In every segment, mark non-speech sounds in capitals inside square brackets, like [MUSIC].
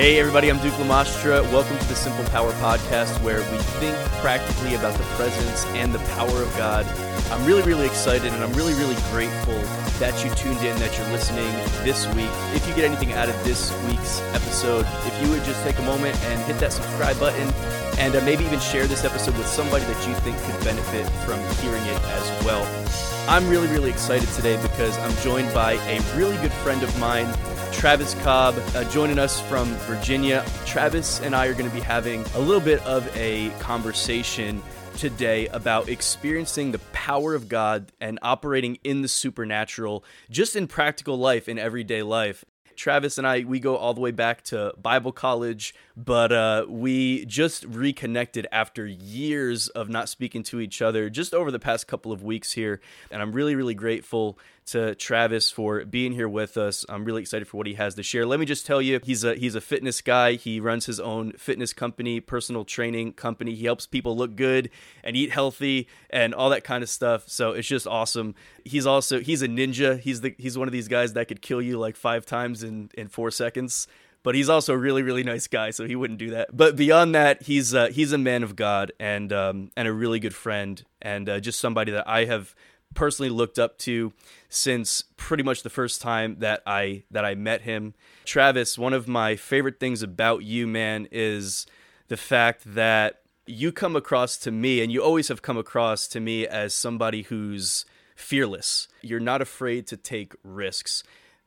Hey, everybody, I'm Duke Lamastra. Welcome to the Simple Power Podcast, where we think practically about the presence and the power of God. I'm really, really excited and I'm really, really grateful that you tuned in, that you're listening this week. If you get anything out of this week's episode, if you would just take a moment and hit that subscribe button and uh, maybe even share this episode with somebody that you think could benefit from hearing it as well. I'm really, really excited today because I'm joined by a really good friend of mine. Travis Cobb uh, joining us from Virginia. Travis and I are going to be having a little bit of a conversation today about experiencing the power of God and operating in the supernatural just in practical life, in everyday life. Travis and I, we go all the way back to Bible college, but uh, we just reconnected after years of not speaking to each other just over the past couple of weeks here. And I'm really, really grateful to Travis for being here with us. I'm really excited for what he has to share. Let me just tell you, he's a he's a fitness guy. He runs his own fitness company, personal training company. He helps people look good and eat healthy and all that kind of stuff. So it's just awesome. He's also he's a ninja. He's the he's one of these guys that could kill you like 5 times in in 4 seconds but he's also a really really nice guy so he wouldn't do that but beyond that he's uh, he's a man of god and um, and a really good friend and uh, just somebody that i have personally looked up to since pretty much the first time that I that I met him. Travis, one of my favorite things about you, man, is the fact that you come across to me and you always have come across to me as somebody who's fearless. You're not afraid to take risks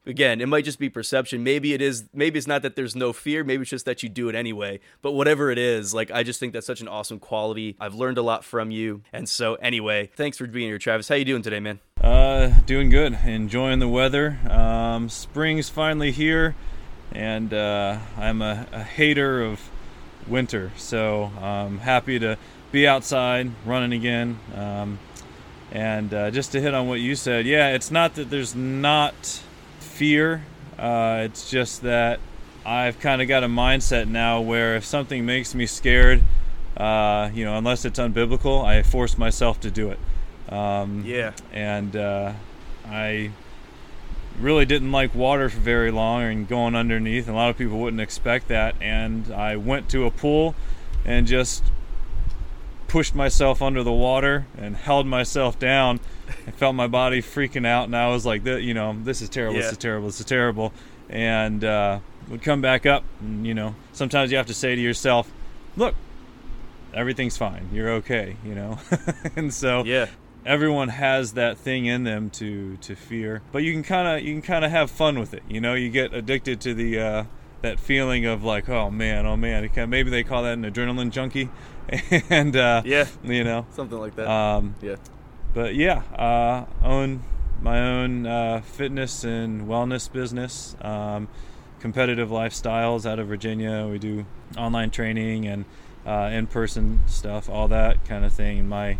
again, it might just be perception. Maybe it is. Maybe it's not that there's no fear. Maybe it's just that you do it anyway. But whatever it is, like I just think that's such an awesome quality. I've learned a lot from you. And so anyway, thanks for being here, Travis. How you doing today, man? Uh, doing good. Enjoying the weather. Um, spring's finally here, and uh, I'm a, a hater of winter. So I'm happy to be outside running again. Um, and uh, just to hit on what you said, yeah, it's not that there's not fear. Uh, it's just that I've kind of got a mindset now where if something makes me scared, uh, you know, unless it's unbiblical, I force myself to do it. Um, yeah. And uh, I really didn't like water for very long and going underneath. And a lot of people wouldn't expect that. And I went to a pool and just pushed myself under the water and held myself down I felt my body freaking out, and I was like, you know, this is terrible, yeah. this is terrible, this is terrible. And uh, would come back up, and, you know, sometimes you have to say to yourself, look, everything's fine, you're okay, you know? [LAUGHS] and so, yeah. Everyone has that thing in them to to fear, but you can kind of you can kind of have fun with it. You know, you get addicted to the uh, that feeling of like, oh man, oh man. Maybe they call that an adrenaline junkie, [LAUGHS] and uh, yeah, you know, something like that. Um, yeah but yeah, uh, own my own uh, fitness and wellness business, um, competitive lifestyles out of Virginia. We do online training and uh, in-person stuff, all that kind of thing. My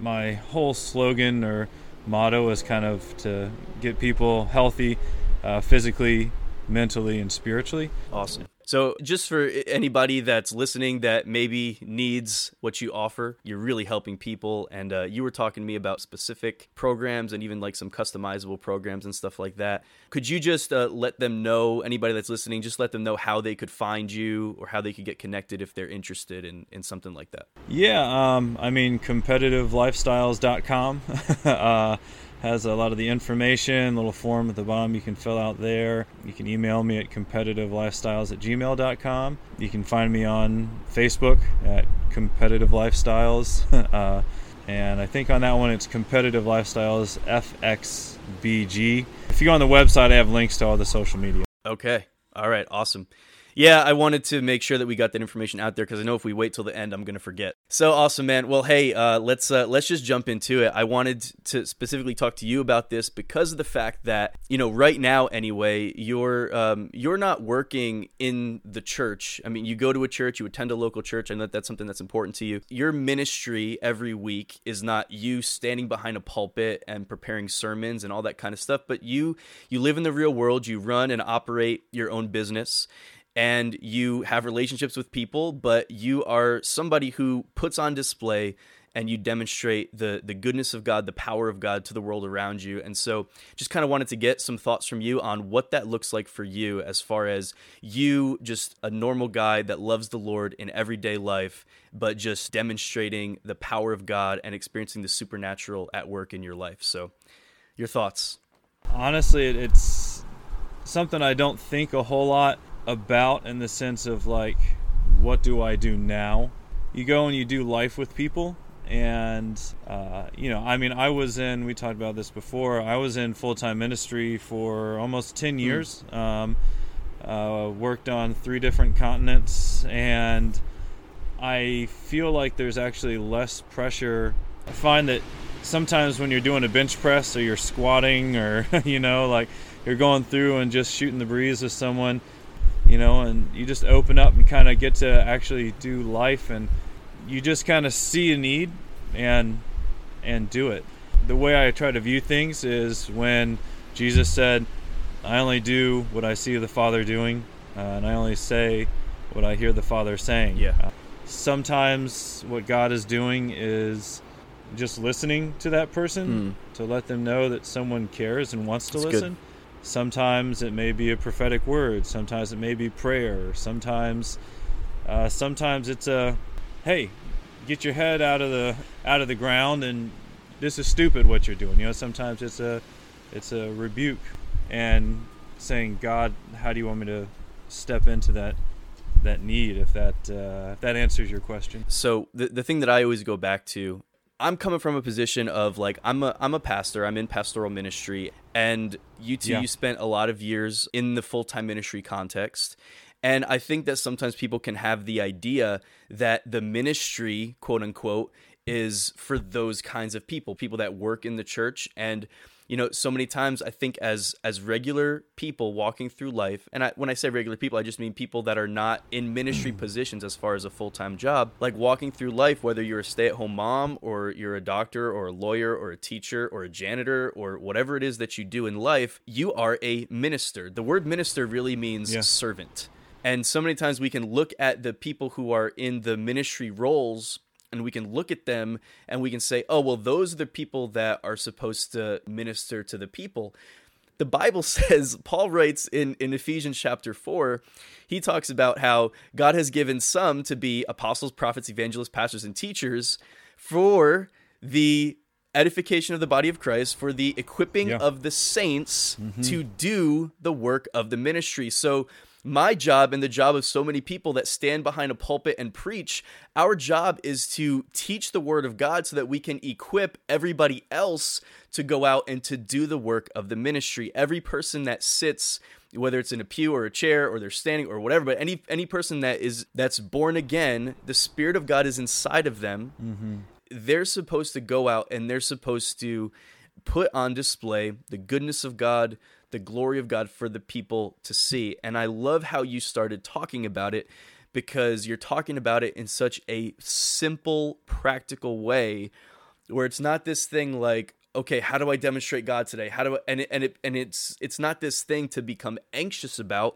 my whole slogan or motto is kind of to get people healthy, uh, physically, mentally, and spiritually. Awesome. So, just for anybody that's listening that maybe needs what you offer, you're really helping people. And uh, you were talking to me about specific programs and even like some customizable programs and stuff like that. Could you just uh, let them know, anybody that's listening, just let them know how they could find you or how they could get connected if they're interested in, in something like that? Yeah. Um, I mean, competitivelifestyles.com. [LAUGHS] uh, has a lot of the information, little form at the bottom you can fill out there. You can email me at competitivelifestyles at gmail.com. You can find me on Facebook at Competitive Lifestyles. [LAUGHS] uh, and I think on that one it's Competitive Lifestyles FXBG. If you go on the website, I have links to all the social media. Okay. All right. Awesome yeah, I wanted to make sure that we got that information out there because I know if we wait till the end, I'm gonna forget. So awesome, man. Well, hey, uh, let's uh, let's just jump into it. I wanted to specifically talk to you about this because of the fact that you know right now, anyway, you're um, you're not working in the church. I mean, you go to a church, you attend a local church, and that that's something that's important to you. Your ministry every week is not you standing behind a pulpit and preparing sermons and all that kind of stuff, but you you live in the real world. You run and operate your own business and you have relationships with people, but you are somebody who puts on display and you demonstrate the the goodness of God, the power of God to the world around you. And so, just kind of wanted to get some thoughts from you on what that looks like for you, as far as you, just a normal guy that loves the Lord in everyday life, but just demonstrating the power of God and experiencing the supernatural at work in your life. So, your thoughts? Honestly, it's something I don't think a whole lot about in the sense of like, what do I do now? You go and you do life with people and uh, you know i mean i was in we talked about this before i was in full-time ministry for almost 10 hmm. years mm. um, uh, worked on three different continents and i feel like there's actually less pressure i find that sometimes when you're doing a bench press or you're squatting or [LAUGHS] you know like you're going through and just shooting the breeze with someone you know and you just open up and kind of get to actually do life and you just kind of see a need and and do it. The way I try to view things is when Jesus said, "I only do what I see the Father doing, uh, and I only say what I hear the Father saying." Yeah. Uh, sometimes what God is doing is just listening to that person mm. to let them know that someone cares and wants to That's listen. Good. Sometimes it may be a prophetic word. Sometimes it may be prayer. Sometimes, uh, sometimes it's a hey, get your head out of the out of the ground and this is stupid what you're doing. You know, sometimes it's a it's a rebuke and saying, God, how do you want me to step into that that need if that uh, if that answers your question. So the the thing that I always go back to I'm coming from a position of like I'm a I'm a pastor. I'm in pastoral ministry, and you too yeah. you spent a lot of years in the full time ministry context, and I think that sometimes people can have the idea that the ministry, quote unquote, is for those kinds of people, people that work in the church. And, you know, so many times I think as as regular people walking through life, and I, when I say regular people, I just mean people that are not in ministry mm. positions as far as a full time job, like walking through life, whether you're a stay at home mom or you're a doctor or a lawyer or a teacher or a janitor or whatever it is that you do in life, you are a minister. The word minister really means yeah. servant. And so many times we can look at the people who are in the ministry roles and we can look at them and we can say, oh, well, those are the people that are supposed to minister to the people. The Bible [LAUGHS] says, Paul writes in, in Ephesians chapter 4, he talks about how God has given some to be apostles, prophets, evangelists, pastors, and teachers for the edification of the body of Christ, for the equipping yeah. of the saints mm-hmm. to do the work of the ministry. So, my job and the job of so many people that stand behind a pulpit and preach, our job is to teach the word of God so that we can equip everybody else to go out and to do the work of the ministry. Every person that sits whether it's in a pew or a chair or they're standing or whatever but any any person that is that's born again the spirit of god is inside of them mm-hmm. they're supposed to go out and they're supposed to put on display the goodness of god the glory of God for the people to see. And I love how you started talking about it because you're talking about it in such a simple, practical way where it's not this thing like, okay, how do I demonstrate God today? How do I, and it, and it, and it's it's not this thing to become anxious about,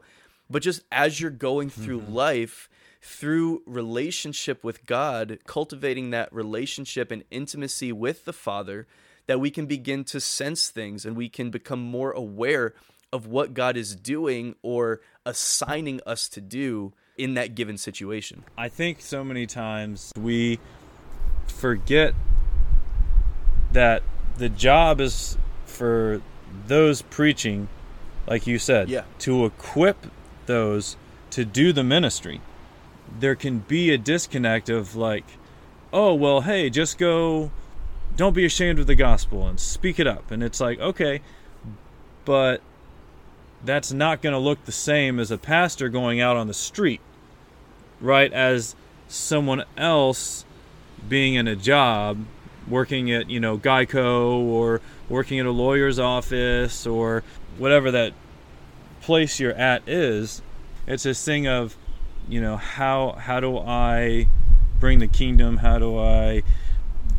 but just as you're going through mm-hmm. life, through relationship with God, cultivating that relationship and intimacy with the Father, that we can begin to sense things and we can become more aware of what God is doing or assigning us to do in that given situation. I think so many times we forget that the job is for those preaching, like you said, yeah. to equip those to do the ministry. There can be a disconnect of like, oh, well, hey, just go don't be ashamed of the gospel and speak it up. And it's like, okay, but that's not going to look the same as a pastor going out on the street, right? As someone else being in a job, working at, you know, Geico or working at a lawyer's office or whatever that place you're at is. It's this thing of, you know, how how do I bring the kingdom? How do I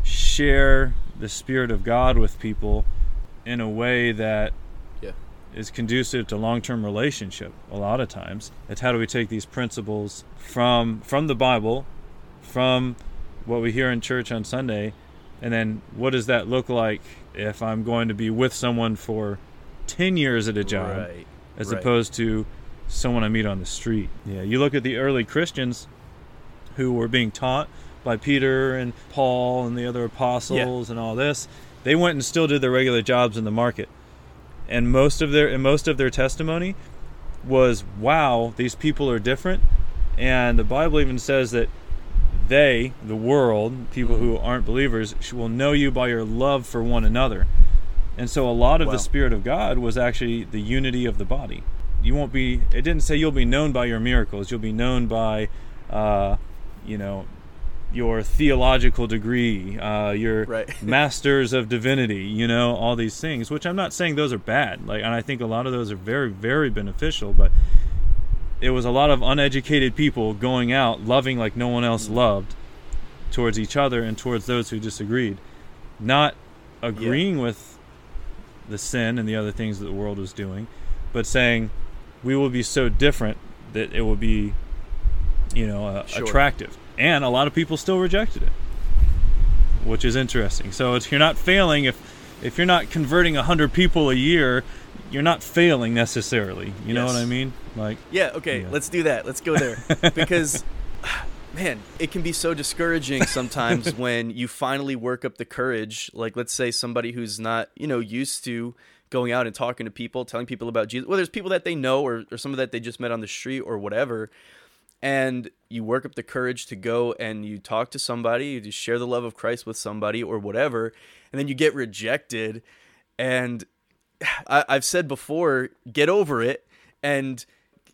share the spirit of God with people in a way that yeah. is conducive to long-term relationship a lot of times it's how do we take these principles from from the bible from what we hear in church on Sunday, and then what does that look like if I'm going to be with someone for 10 years at a job Right. as right. opposed to someone I meet on the street. Yeah, you look at the early Christians who were being taught by Peter and Paul and the other apostles and all this. They went and still did their regular jobs in the market. And most of their and most of their testimony was wow, these people are different. And the Bible even says that they, the world, people who aren't believers, will know you by your love for one another. And so a lot of Wow. the Spirit of God was actually the unity of the body. You won't be, it didn't say you'll be known by your miracles, you'll be known by, uh, you know, your theological degree, uh, your Right. [LAUGHS] masters of divinity, you know, all these things, which I'm not saying those are bad. Like, and I think a lot of those are very, very beneficial, but it was a lot of uneducated people going out loving like no one else loved towards each other and towards those who disagreed not agreeing with the sin and the other things that the world was doing but saying we will be so different that it will be you know uh, Sure. attractive and a lot of people still rejected it which is interesting so it's, you're not failing if if you're not converting 100 people a year you're not failing necessarily you know what i mean like Yeah, okay, Yeah. let's do that. Let's go there. [LAUGHS] because [SIGHS] man, it can be so discouraging sometimes [LAUGHS] when you finally work up the courage, like let's say somebody who's not, you know, used to going out and talking to people, telling people about Jesus. Well, there's people that they know or or some of that they just met on the street or whatever. And you work up the courage to go and you talk to somebody, you just share the love of Christ with somebody or whatever, and then you get rejected and [SIGHS] I, I've said before, get over it and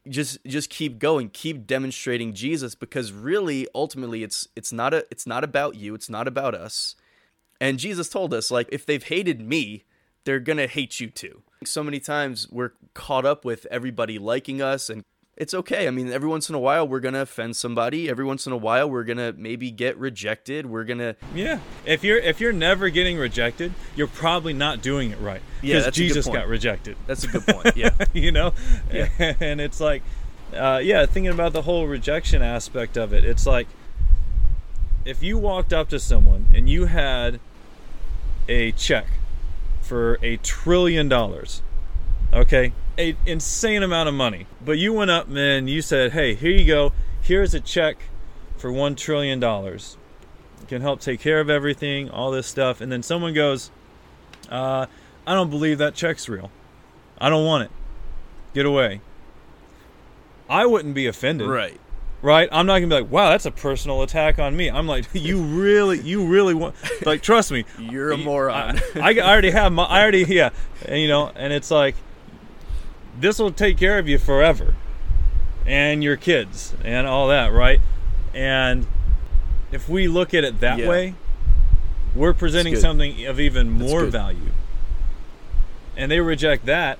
just just keep going, keep demonstrating Jesus because really ultimately it's it's not a it's not about you, it's not about us. And Jesus told us like if they've hated me, they're to hate you too. So many times we're caught up with everybody liking us and it's okay. I mean, every once in a while we're going to offend somebody. Every once in a while we're going to maybe get rejected. We're going to Yeah, if you're if you're never getting rejected, you're probably not doing it right. Yeah, because that's a good Jesus got rejected. That's a good point. Yeah. [LAUGHS] you know, Yeah. [LAUGHS] and it's like, uh, yeah, thinking about the whole rejection aspect of it, it's like if you walked up to someone and you had a check for a trillion dollars, okay, a insane amount of money, but you went up and you said, "Hey, here you go. Here's a check for one trillion dollars." can help take care of everything, all this stuff, and then someone goes, uh, I don't believe that check's real. I don't want it. Get away. I wouldn't be offended. right. Right? I'm not gonna be like, wow, that's a personal attack on me. I'm like, you really, you really want, like, trust me. You're a moron. I, I already have my, I already, yeah, and, you know, and it's like, this will take care of you forever, and your kids, and all that, right? And if we look at it that Yeah. way, we're presenting something of even more value. And they reject that.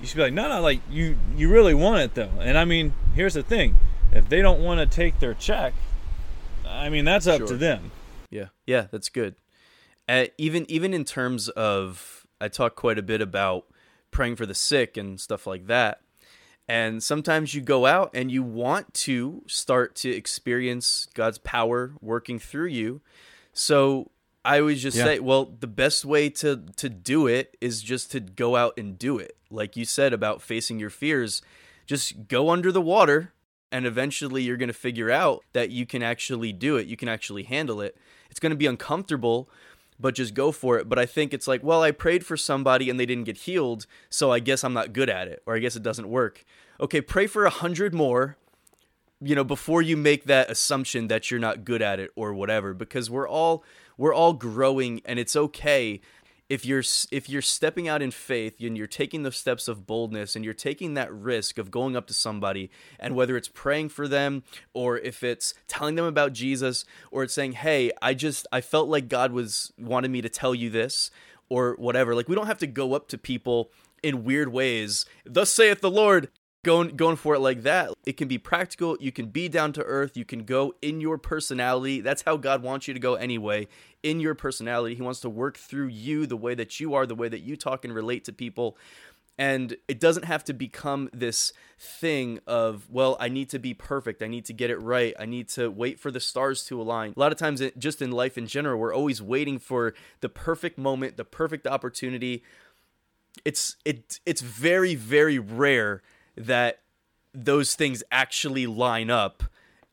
You should be like, no, no, like you, you really want it though. And I mean, here's the thing: if they don't want to take their check, I mean, that's up to them. Yeah, yeah, that's good. Uh, even even in terms of, I talk quite a bit about praying for the sick and stuff like that. And sometimes you go out and you want to start to experience God's power working through you. So I always just Yeah. say, well, the best way to to do it is just to go out and do it. Like you said about facing your fears, just go under the water and eventually you're going to figure out that you can actually do it. You can actually handle it. It's going to be uncomfortable, but just go for it. But I think it's like, well, I prayed for somebody and they didn't get healed, so I guess I'm not good at it, or I guess it doesn't work. Okay, pray for a hundred more, you know, before you make that assumption that you're not good at it or whatever, because we're all we're all growing, and it's okay if you're if you're stepping out in faith and you're taking those steps of boldness and you're taking that risk of going up to somebody and whether it's praying for them or if it's telling them about Jesus or it's saying hey I just I felt like God was wanted me to tell you this or whatever. Like we don't have to go up to people in weird ways. Thus saith the Lord going going for it like that it can be practical you can be down to earth you can go in your personality that's how god wants you to go anyway in your personality he wants to work through you the way that you are the way that you talk and relate to people And it doesn't have to become this thing of, well, I need to be perfect. I need to get it right. I need to wait for the stars to align. A lot of times, just in life in general, we're always waiting for the perfect moment, the perfect opportunity. It's it it's very very rare that those things actually line up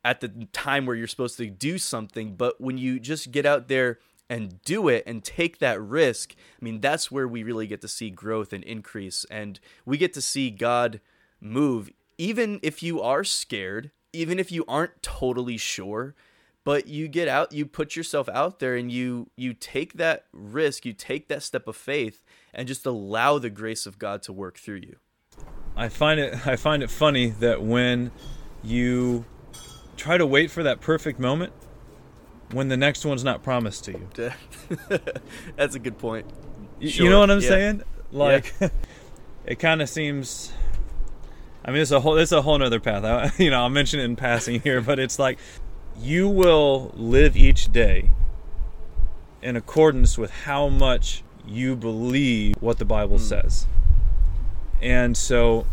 at the time where you're supposed to do something. But when you just get out there and do it and take that risk, I mean, that's where we really get to see growth and increase. And we get to see God move, even if you are scared, even if you aren't totally sure. But you get out, you put yourself out there, and you you take that risk, you take that step of faith, and just allow the grace of God to work through you. I find it I find it funny that when you try to wait for that perfect moment, when the next one's not promised to you. [LAUGHS] That's a good point. Sure. You know what I'm yeah. saying? Like, yeah. [LAUGHS] it kind of seems. I mean, it's a whole it's a whole other path. I, [LAUGHS] you know, I'll mention it in passing here, but it's like you will live each day in accordance with how much you believe what the Bible mm. says. And so,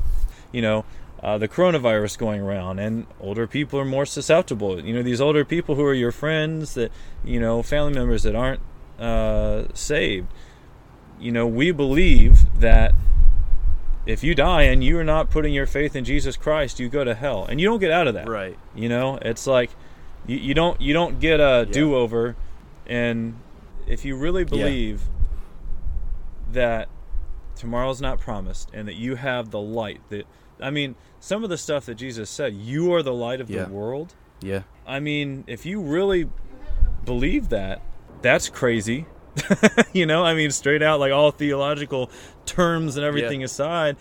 you know, uh, the coronavirus going around, and older people are more susceptible. You know, these older people who are your friends, that you know, family members that aren't uh, saved. You know, we believe that if you die and you are not putting your faith in Jesus Christ, you go to hell, and you don't get out of that. Right. You know, it's like you, you don't you don't get a yeah. do over, and if you really believe yeah. that tomorrow's not promised and that you have the light that I mean, some of the stuff that Jesus said, you are the light of yeah. the world. Yeah. I mean, if you really believe that, that's crazy. [LAUGHS] you know, I mean, straight out, like all theological terms and everything yeah. aside,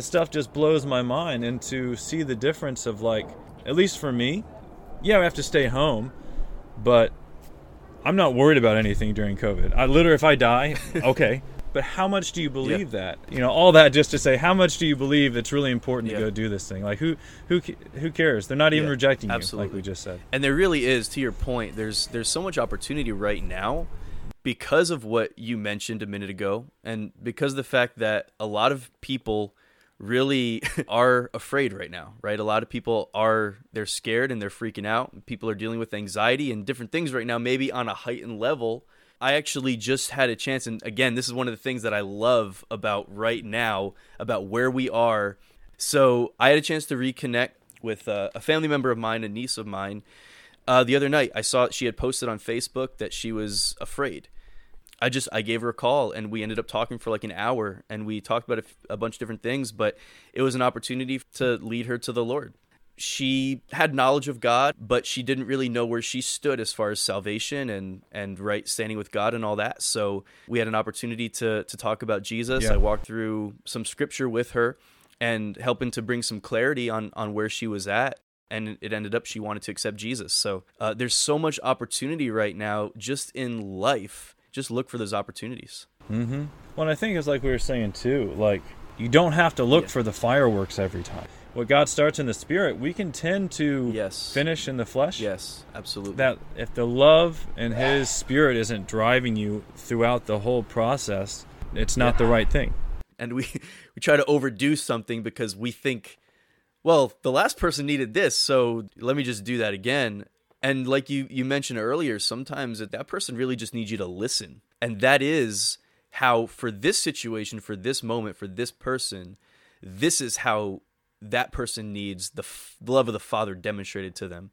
stuff just blows my mind. And to see the difference of, like, at least for me, yeah, we have to stay home, but I'm not worried about anything during COVID. I literally, if I die, [LAUGHS] okay. But how much do you believe yeah. that? You know, all that just to say, how much do you believe it's really important yeah. to go do this thing? Like, who who who cares? They're not even yeah, rejecting absolutely. you, like we just said. And there really is, to your point. There's there's so much opportunity right now because of what you mentioned a minute ago, and because of the fact that a lot of people really [LAUGHS] are afraid right now right a lot of people are they're scared and they're freaking out people are dealing with anxiety and different things right now maybe on a heightened level I actually just had a chance, and again, this is one of the things that I love about right now, about where we are. So I had a chance to reconnect with uh, a family member of mine, a niece of mine. Uh, the other night, I saw she had posted on Facebook that she was afraid. I just I gave her a call and we ended up talking for like an hour and we talked about a, f- a bunch of different things, but it was an opportunity to lead her to the Lord she had knowledge of God, but she didn't really know where she stood as far as salvation and and right standing with God and all that. So we had an opportunity to to talk about Jesus. Yeah. I walked through some scripture with her and helping to bring some clarity on on where she was at. And it ended up she wanted to accept Jesus. So uh, there's so much opportunity right now just in life. Just look for those opportunities. Mm-hmm. Well, I think it's like we were saying too. Like you don't have to look yeah. for the fireworks every time what God starts in the spirit, we can tend to yes. finish in the flesh. Yes, absolutely. That if the love and His Spirit isn't driving you throughout the whole process, it's not yeah. the right thing. And we [LAUGHS] we try to overdo something because we think, well, the last person needed this, so let me just do that again. And like you you mentioned earlier, sometimes that, that person really just needs you to listen, and that is how for this situation, for this moment, for this person, this is how that person needs the, f- the love of the Father demonstrated to them.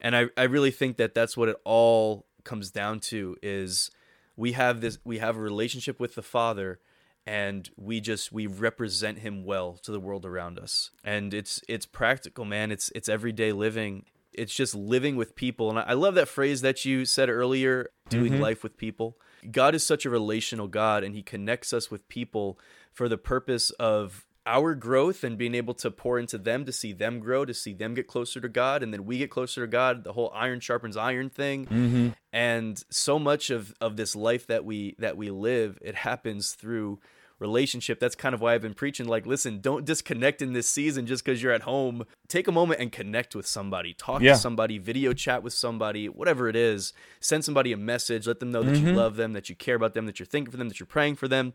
And I, I really think that that's what it all comes down to is we have this we have a relationship with the Father and we just we represent him well to the world around us. And it's it's practical, man. It's it's everyday living. It's just living with people. And I, I love that phrase that you said earlier, doing mm-hmm. life with people. God is such a relational God and he connects us with people for the purpose of our growth and being able to pour into them to see them grow, to see them get closer to God, and then we get closer to God. The whole iron sharpens iron thing, mm-hmm. and so much of of this life that we that we live, it happens through relationship. That's kind of why I've been preaching like, listen, don't disconnect in this season just because you're at home. Take a moment and connect with somebody, talk yeah. to somebody, video chat with somebody, whatever it is. Send somebody a message, let them know that mm-hmm. you love them, that you care about them, that you're thinking for them, that you're praying for them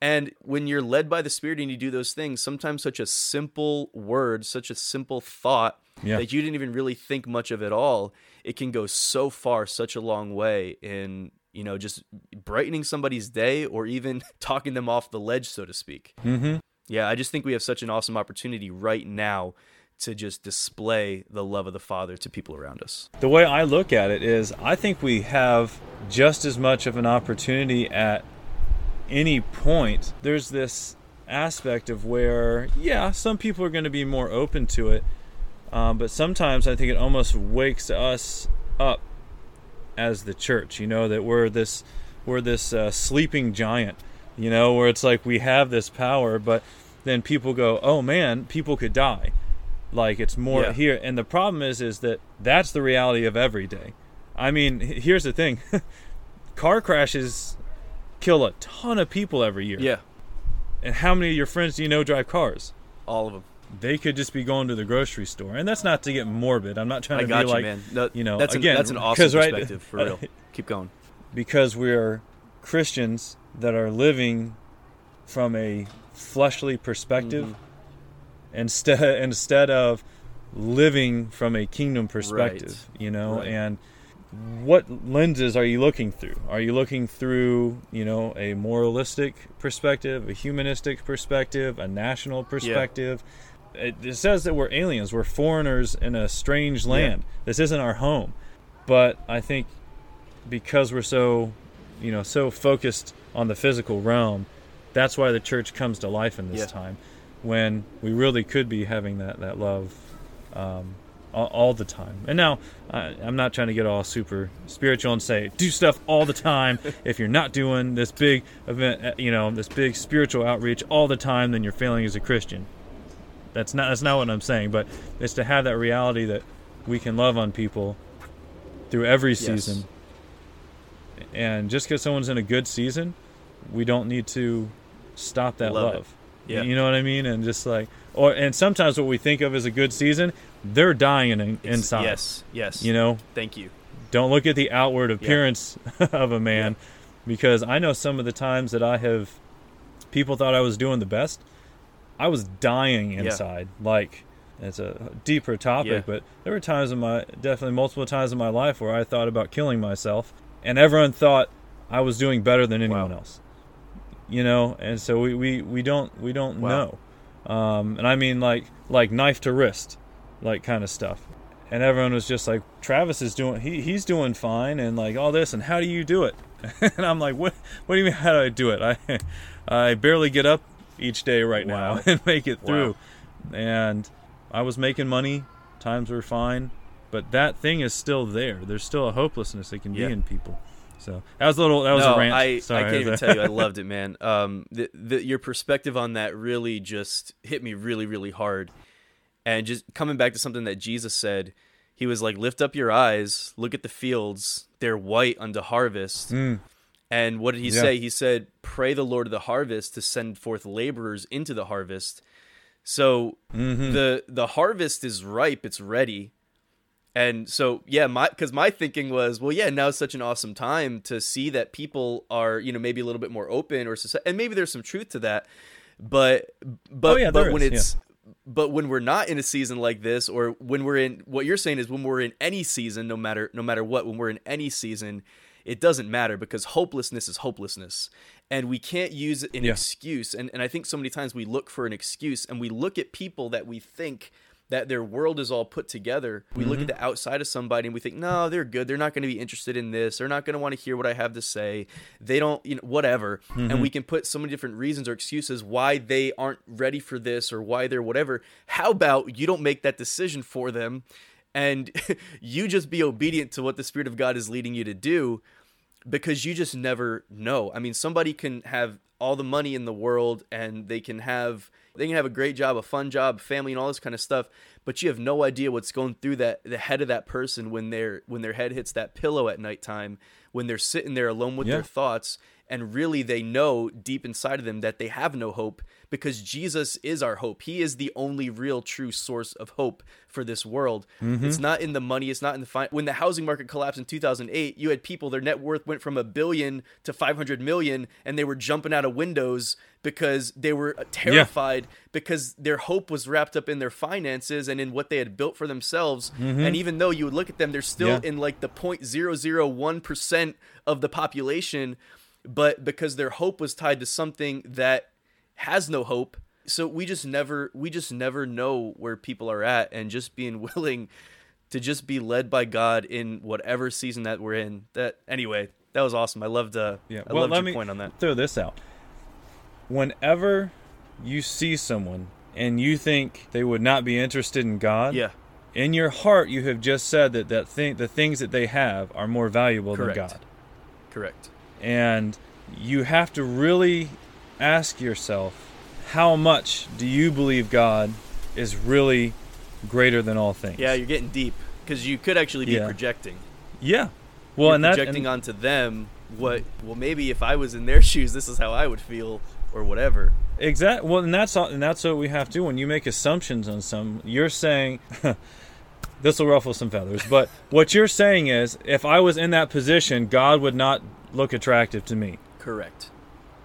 And when you're led by the Spirit and you do those things, sometimes such a simple word, such a simple thought Yeah. that you didn't even really think much of at all, it can go so far, such a long way in, you know, just brightening somebody's day or even [LAUGHS] talking them off the ledge, so to speak. Mm-hmm. Yeah, I just think we have such an awesome opportunity right now to just display the love of the Father to people around us. The way I look at it is, I think we have just as much of an opportunity at any point. There's this aspect of where, yeah, some people are going to be more open to it, um, but sometimes I think it almost wakes us up as the church. You know that we're this we're this uh, sleeping giant. You know where it's like we have this power, but then people go, "Oh man, people could die." Like it's more Yeah. here, and the problem is, is that that's the reality of every day. I mean, here's the thing: [LAUGHS] car crashes kill a ton of people every year. Yeah, And how many of your friends do you know drive cars? all of them. They could just be going to the grocery store, and that's not to get morbid. I'm not trying to be you, like, man. No, you know, that's again, an, that's an awesome 'cause, right- perspective for real. [LAUGHS] Keep going. because we're Christians that are living from a fleshly perspective Mm-hmm. instead [LAUGHS] instead of living from a kingdom perspective, you know, Right. and what lenses are you looking through? Are you looking through, you know, a moralistic perspective, a humanistic perspective, a national perspective? It, it says that we're aliens, we're foreigners in a strange land. This isn't our home. But I think because we're so, you know, so focused on the physical realm, that's why the church comes to life in this Yeah. time, when we really could be having that that love, um, all, all the time. And now, I, I'm not trying to get all super spiritual and say do stuff all the time. [LAUGHS] if you're not doing this big event, uh, you know, this big spiritual outreach all the time, then you're failing as a Christian. That's not that's not what I'm saying, but it's to have that reality that we can love on people through every Yes. season. And just because someone's in a good season, we don't need to stop that Love love. Yeah. You know what I mean? And just like, or and sometimes what we think of as a good season, they're dying in, inside. Yes, yes. You know, Thank you. don't look at the outward appearance [LAUGHS] of a man, because I know some of the times that I have, people thought I was doing the best. I was dying inside. Like it's a deeper topic, Yeah. but there were times in my definitely multiple times in my life where I thought about killing myself, and everyone thought I was doing better than anyone Wow. else. You know, and so we, we, we don't we don't Wow. know, um, and I mean like like knife to wrist, like kind of stuff. And everyone was just like, Travis is doing he he's doing fine, and like all this, and how do you do it? [LAUGHS] and I'm like, what What do you mean? How do I do it? I I barely get up each day right Wow. now [LAUGHS] and make it through. Wow. And I was making money, times were fine, but that thing is still there. There's still a hopelessness that can Yeah. be in people. So that was a little. That was no, a rant. I, Sorry, I can't even tell you. I loved it, [LAUGHS] man. Um, the, the, your perspective on that really just hit me really, really hard. And just coming back to something that Jesus said, he was like, "Lift up your eyes, look at the fields; they're white unto harvest." Mm, And what did he Yeah. say? He said, "Pray the Lord of the harvest to send forth laborers into the harvest." So mhm. the the harvest is ripe; it's ready. And so, yeah, my because my thinking was, well, yeah, now is such an awesome time to see that people are, you know, maybe a little bit more open, or and maybe there's some truth to that. But but Oh, yeah, but when is, it's but when we're not in a season like this, or when we're in what you're saying is when we're in any season, no matter no matter what, when we're in any season, it doesn't matter because hopelessness is hopelessness, and we can't use an Yeah. excuse. And and I think so many times we look for an excuse, and we look at people that we think that their world is all put together. We look at Mm-hmm. the outside of somebody and we think, no, they're good. They're not going to be interested in this. They're not going to want to hear what I have to say. They don't, you know, whatever. Mm-hmm. And we can put so many different reasons or excuses why they aren't ready for this or why they're whatever. How about you don't make that decision for them and [LAUGHS] you just be obedient to what the Spirit of God is leading you to do? because you just never know. I mean, somebody can have all the money in the world and they can have they can have a great job, a fun job, family and all this kind of stuff, but you have no idea what's going through that the head of that person when their when their head hits that pillow at nighttime, when they're sitting there alone with Yeah. their thoughts and really they know deep inside of them that they have no hope because Jesus is our hope. He is the only real true source of hope for this world. Mm-hmm. It's not in the money, it's not in the fi- when the housing market collapsed in 2008, you had people their net worth went from a billion to 500 million and they were jumping out of windows because they were terrified yeah. because their hope was wrapped up in their finances and in what they had built for themselves. Mm-hmm. And even though you would look at them, they're still yeah. in like the 0.001% of the population but because their hope was tied to something that has no hope. So we just never we just never know where people are at and just being [LAUGHS] willing to just be led by god in whatever season that we're in. That anyway that was awesome. I loved uh yeah. I well loved let your me point on that. throw this out. Whenever you see someone and you think they would not be interested in god yeah. in your heart you have just said that that thing the things that they have are more valuable Correct. than god. Correct. And you have to really ask yourself how much do you believe God is really greater than all things? Yeah, you're getting deep because you could actually be yeah. projecting. Yeah. Well, you're and projecting that, and, onto them what well maybe if I was in their [LAUGHS] shoes this is how I would feel or whatever. Exactly. Well, and that's all, and that's what we have to. When you make assumptions on some, you're saying [LAUGHS] this will ruffle some feathers, but what you're saying is, if I was in that position, God would not look attractive to me. Correct.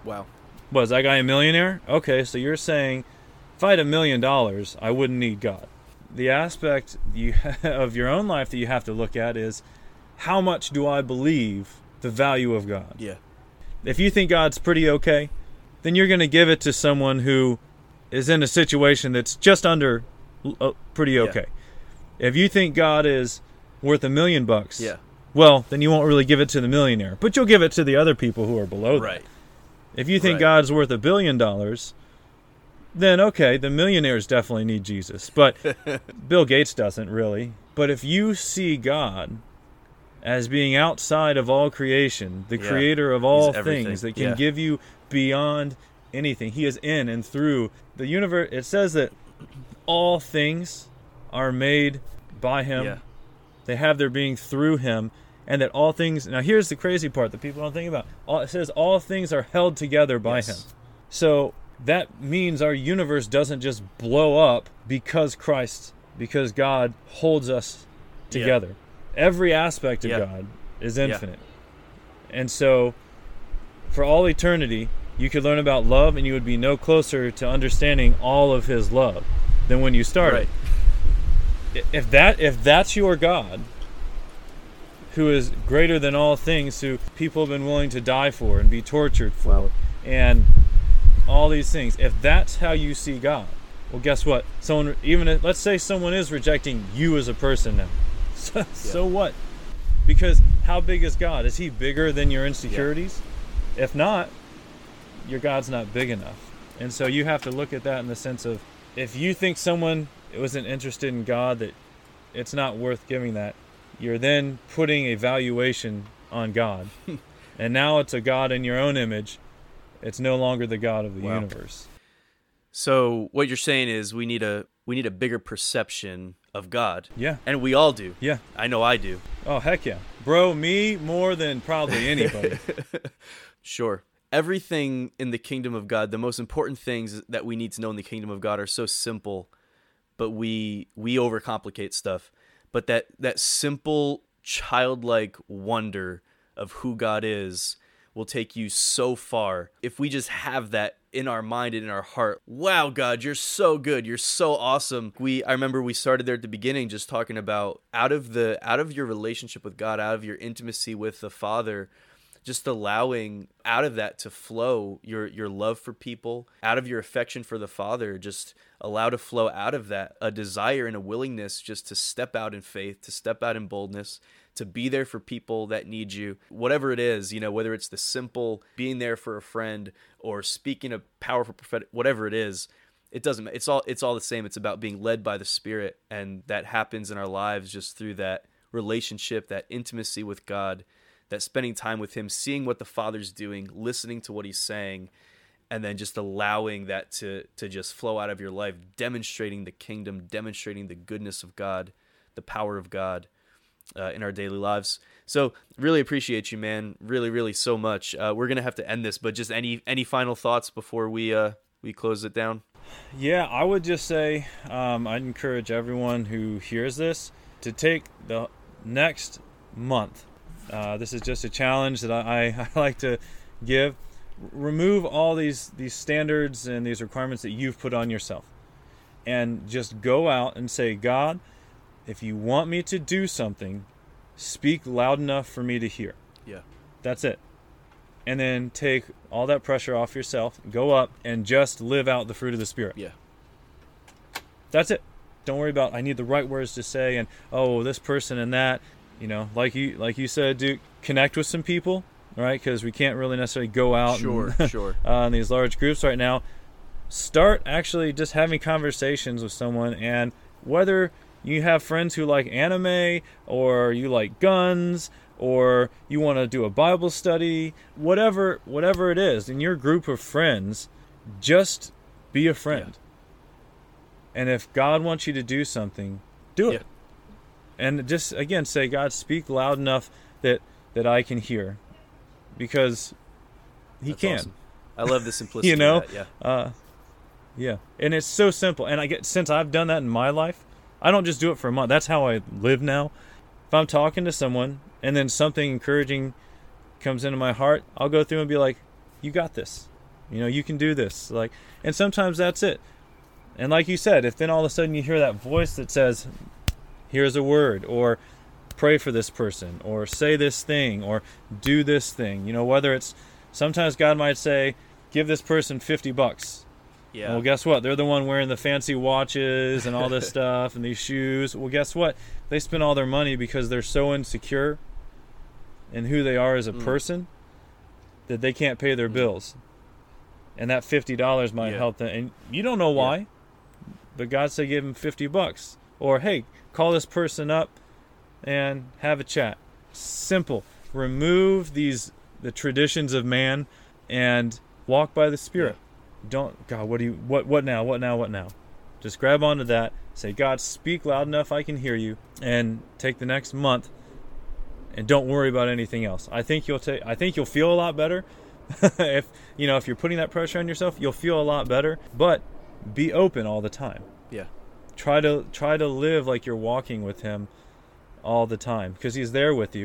Wow. Was that guy a millionaire? Okay, so you're saying if I had a million dollars, I wouldn't need God. The aspect you [LAUGHS] of your own life that you have to look at is how much do I believe the value of God? Yeah. If you think God's pretty okay, then you're going to give it to someone who is in a situation that's just under uh, pretty okay. Yeah. If you think God is worth a million bucks, yeah. Well, then you won't really give it to the millionaire, but you'll give it to the other people who are below right. If you think right. God's worth a billion dollars, then okay, the millionaires definitely need Jesus, but [LAUGHS] Bill Gates doesn't really. But if you see God as being outside of all creation, the yeah. creator of all He's things that can yeah. give you beyond anything, He is in and through the universe. It says that all things are made by Him. Yeah. They have their being through Him, and that all things. Now, here's the crazy part that people don't think about. All, it says all things are held together by yes. Him. So that means our universe doesn't just blow up because Christ, because God holds us together. Yeah. Every aspect of yeah. God is infinite. Yeah. And so, for all eternity, you could learn about love and you would be no closer to understanding all of His love than when you started. Right. If that if that's your God, who is greater than all things, who people have been willing to die for and be tortured for, wow. and all these things. If that's how you see God, well, guess what? Someone, even if, let's say someone is rejecting you as a person now. [LAUGHS] So, yeah. so what? Because how big is God? Is He bigger than your insecurities? Yeah. If not, your God's not big enough. And so you have to look at that in the sense of if you think someone wasn't interested in God, that it's not worth giving that, you're then putting a valuation on God. [LAUGHS] and now it's a God in your own image. It's no longer the God of the wow. universe. So what you're saying is we need a we need a bigger perception of God. Yeah. And we all do. Yeah. I know I do. Oh heck yeah. Bro, me more than probably anybody. [LAUGHS] sure. Everything in the kingdom of God, the most important things that we need to know in the kingdom of God are so simple, but we we overcomplicate stuff but that that simple childlike wonder of who God is will take you so far if we just have that in our mind and in our heart. Wow, God, you're so good. You're so awesome. We I remember we started there at the beginning just talking about out of the out of your relationship with God, out of your intimacy with the Father, just allowing out of that to flow your your love for people out of your affection for the father just allow to flow out of that a desire and a willingness just to step out in faith to step out in boldness to be there for people that need you. Whatever it is you know whether it's the simple being there for a friend or speaking a powerful prophetic whatever it is it doesn't it's all it's all the same. It's about being led by the spirit and that happens in our lives just through that relationship that intimacy with god that spending time with him, seeing what the Father's doing, listening to what he's saying, and then just allowing that to to just flow out of your life, demonstrating the kingdom, demonstrating the goodness of God, the power of God. uh, in our daily lives. So really appreciate you, man. Really, really so much. Uh, we're gonna have to end this, but just any any final thoughts before we uh, we close it down? Yeah, I would just say um, I'd encourage everyone who hears this to take the next month. Uh, this is just a challenge that I, [LAUGHS] I like to give. Remove all these these standards and these requirements that you've put on yourself, and just go out and say, God, if you want me to do something, speak loud enough for me to hear. Yeah. That's it. And then take all that pressure off yourself, go up and just live out the fruit of the Spirit. Yeah. That's it. Don't worry about I need the right words to say and oh this person and that. You know, like you like you said, Duke, connect with some people, right? Because we can't really necessarily go out Sure, and, [LAUGHS] sure. uh, in these large groups right now. Start actually just having conversations with someone, and whether you have friends who like anime or you like guns or you want to do a Bible study, whatever whatever it is, in your group of friends, just be a friend. And if God wants you to do something, do it. Yeah. And just again say, God, speak loud enough that that I can hear, because He That's can. awesome. I love the [LAUGHS] simplicity. You know, of that, yeah. uh, yeah, and it's so simple. And I get since I've done that in my life, I don't just do it for a month. That's how I live now. If I'm talking to someone and then something encouraging comes into my heart, I'll go through and be like, "You got this. You know, you can do this." Like, and sometimes that's it. And like you said, if then all of a sudden you hear that voice that says, "Here's a word," or pray for this person, or say this thing, or do this thing, you know, whether it's sometimes God might say, "Give this person fifty bucks." Yeah. Well, guess what? They're the one wearing the fancy watches and all this [LAUGHS] stuff and these shoes. Well, guess what? They spend all their money because they're so insecure in who they are as a Mm. person that they can't pay their bills. And that fifty dollars might Yeah. help them. And you don't know why, but God said give them fifty bucks. Or hey, call this person up and have a chat. Simple. Remove these the traditions of man and walk by the Spirit don't god what do you what what now what now what now just grab onto that say god speak loud enough i can hear you and take the next month and don't worry about anything else i think you'll take i think you'll feel a lot better [LAUGHS] if you know if you're putting that pressure on yourself you'll feel a lot better but be open all the time Yeah. Try to try to live like you're walking with him all the time because he's there with you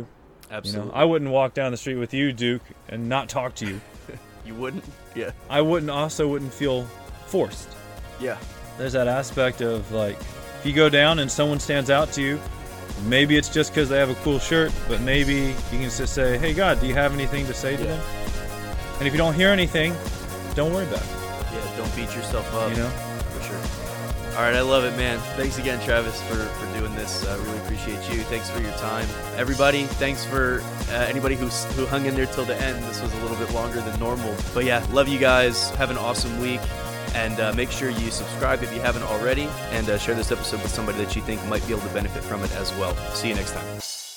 you Absolutely. know i wouldn't walk down the street with you duke and not talk to you [LAUGHS] you wouldn't? Yeah. i wouldn't also wouldn't feel forced Yeah. there's that aspect of like if you go down and someone stands out to you maybe it's just because they have a cool shirt but maybe you can just say hey god do you have anything to say to Yeah. them and if you don't hear anything don't worry about it Yeah. Don't beat yourself up. you know. All right, I love it, man. Thanks again, Travis, for, for doing this. I really appreciate you. Thanks for your time. Everybody, thanks for uh, anybody who's, who hung in there till the end. This was a little bit longer than normal. But yeah, love you guys. Have an awesome week. And uh, make sure you subscribe if you haven't already. And uh, share this episode with somebody that you think might be able to benefit from it as well. See you next time.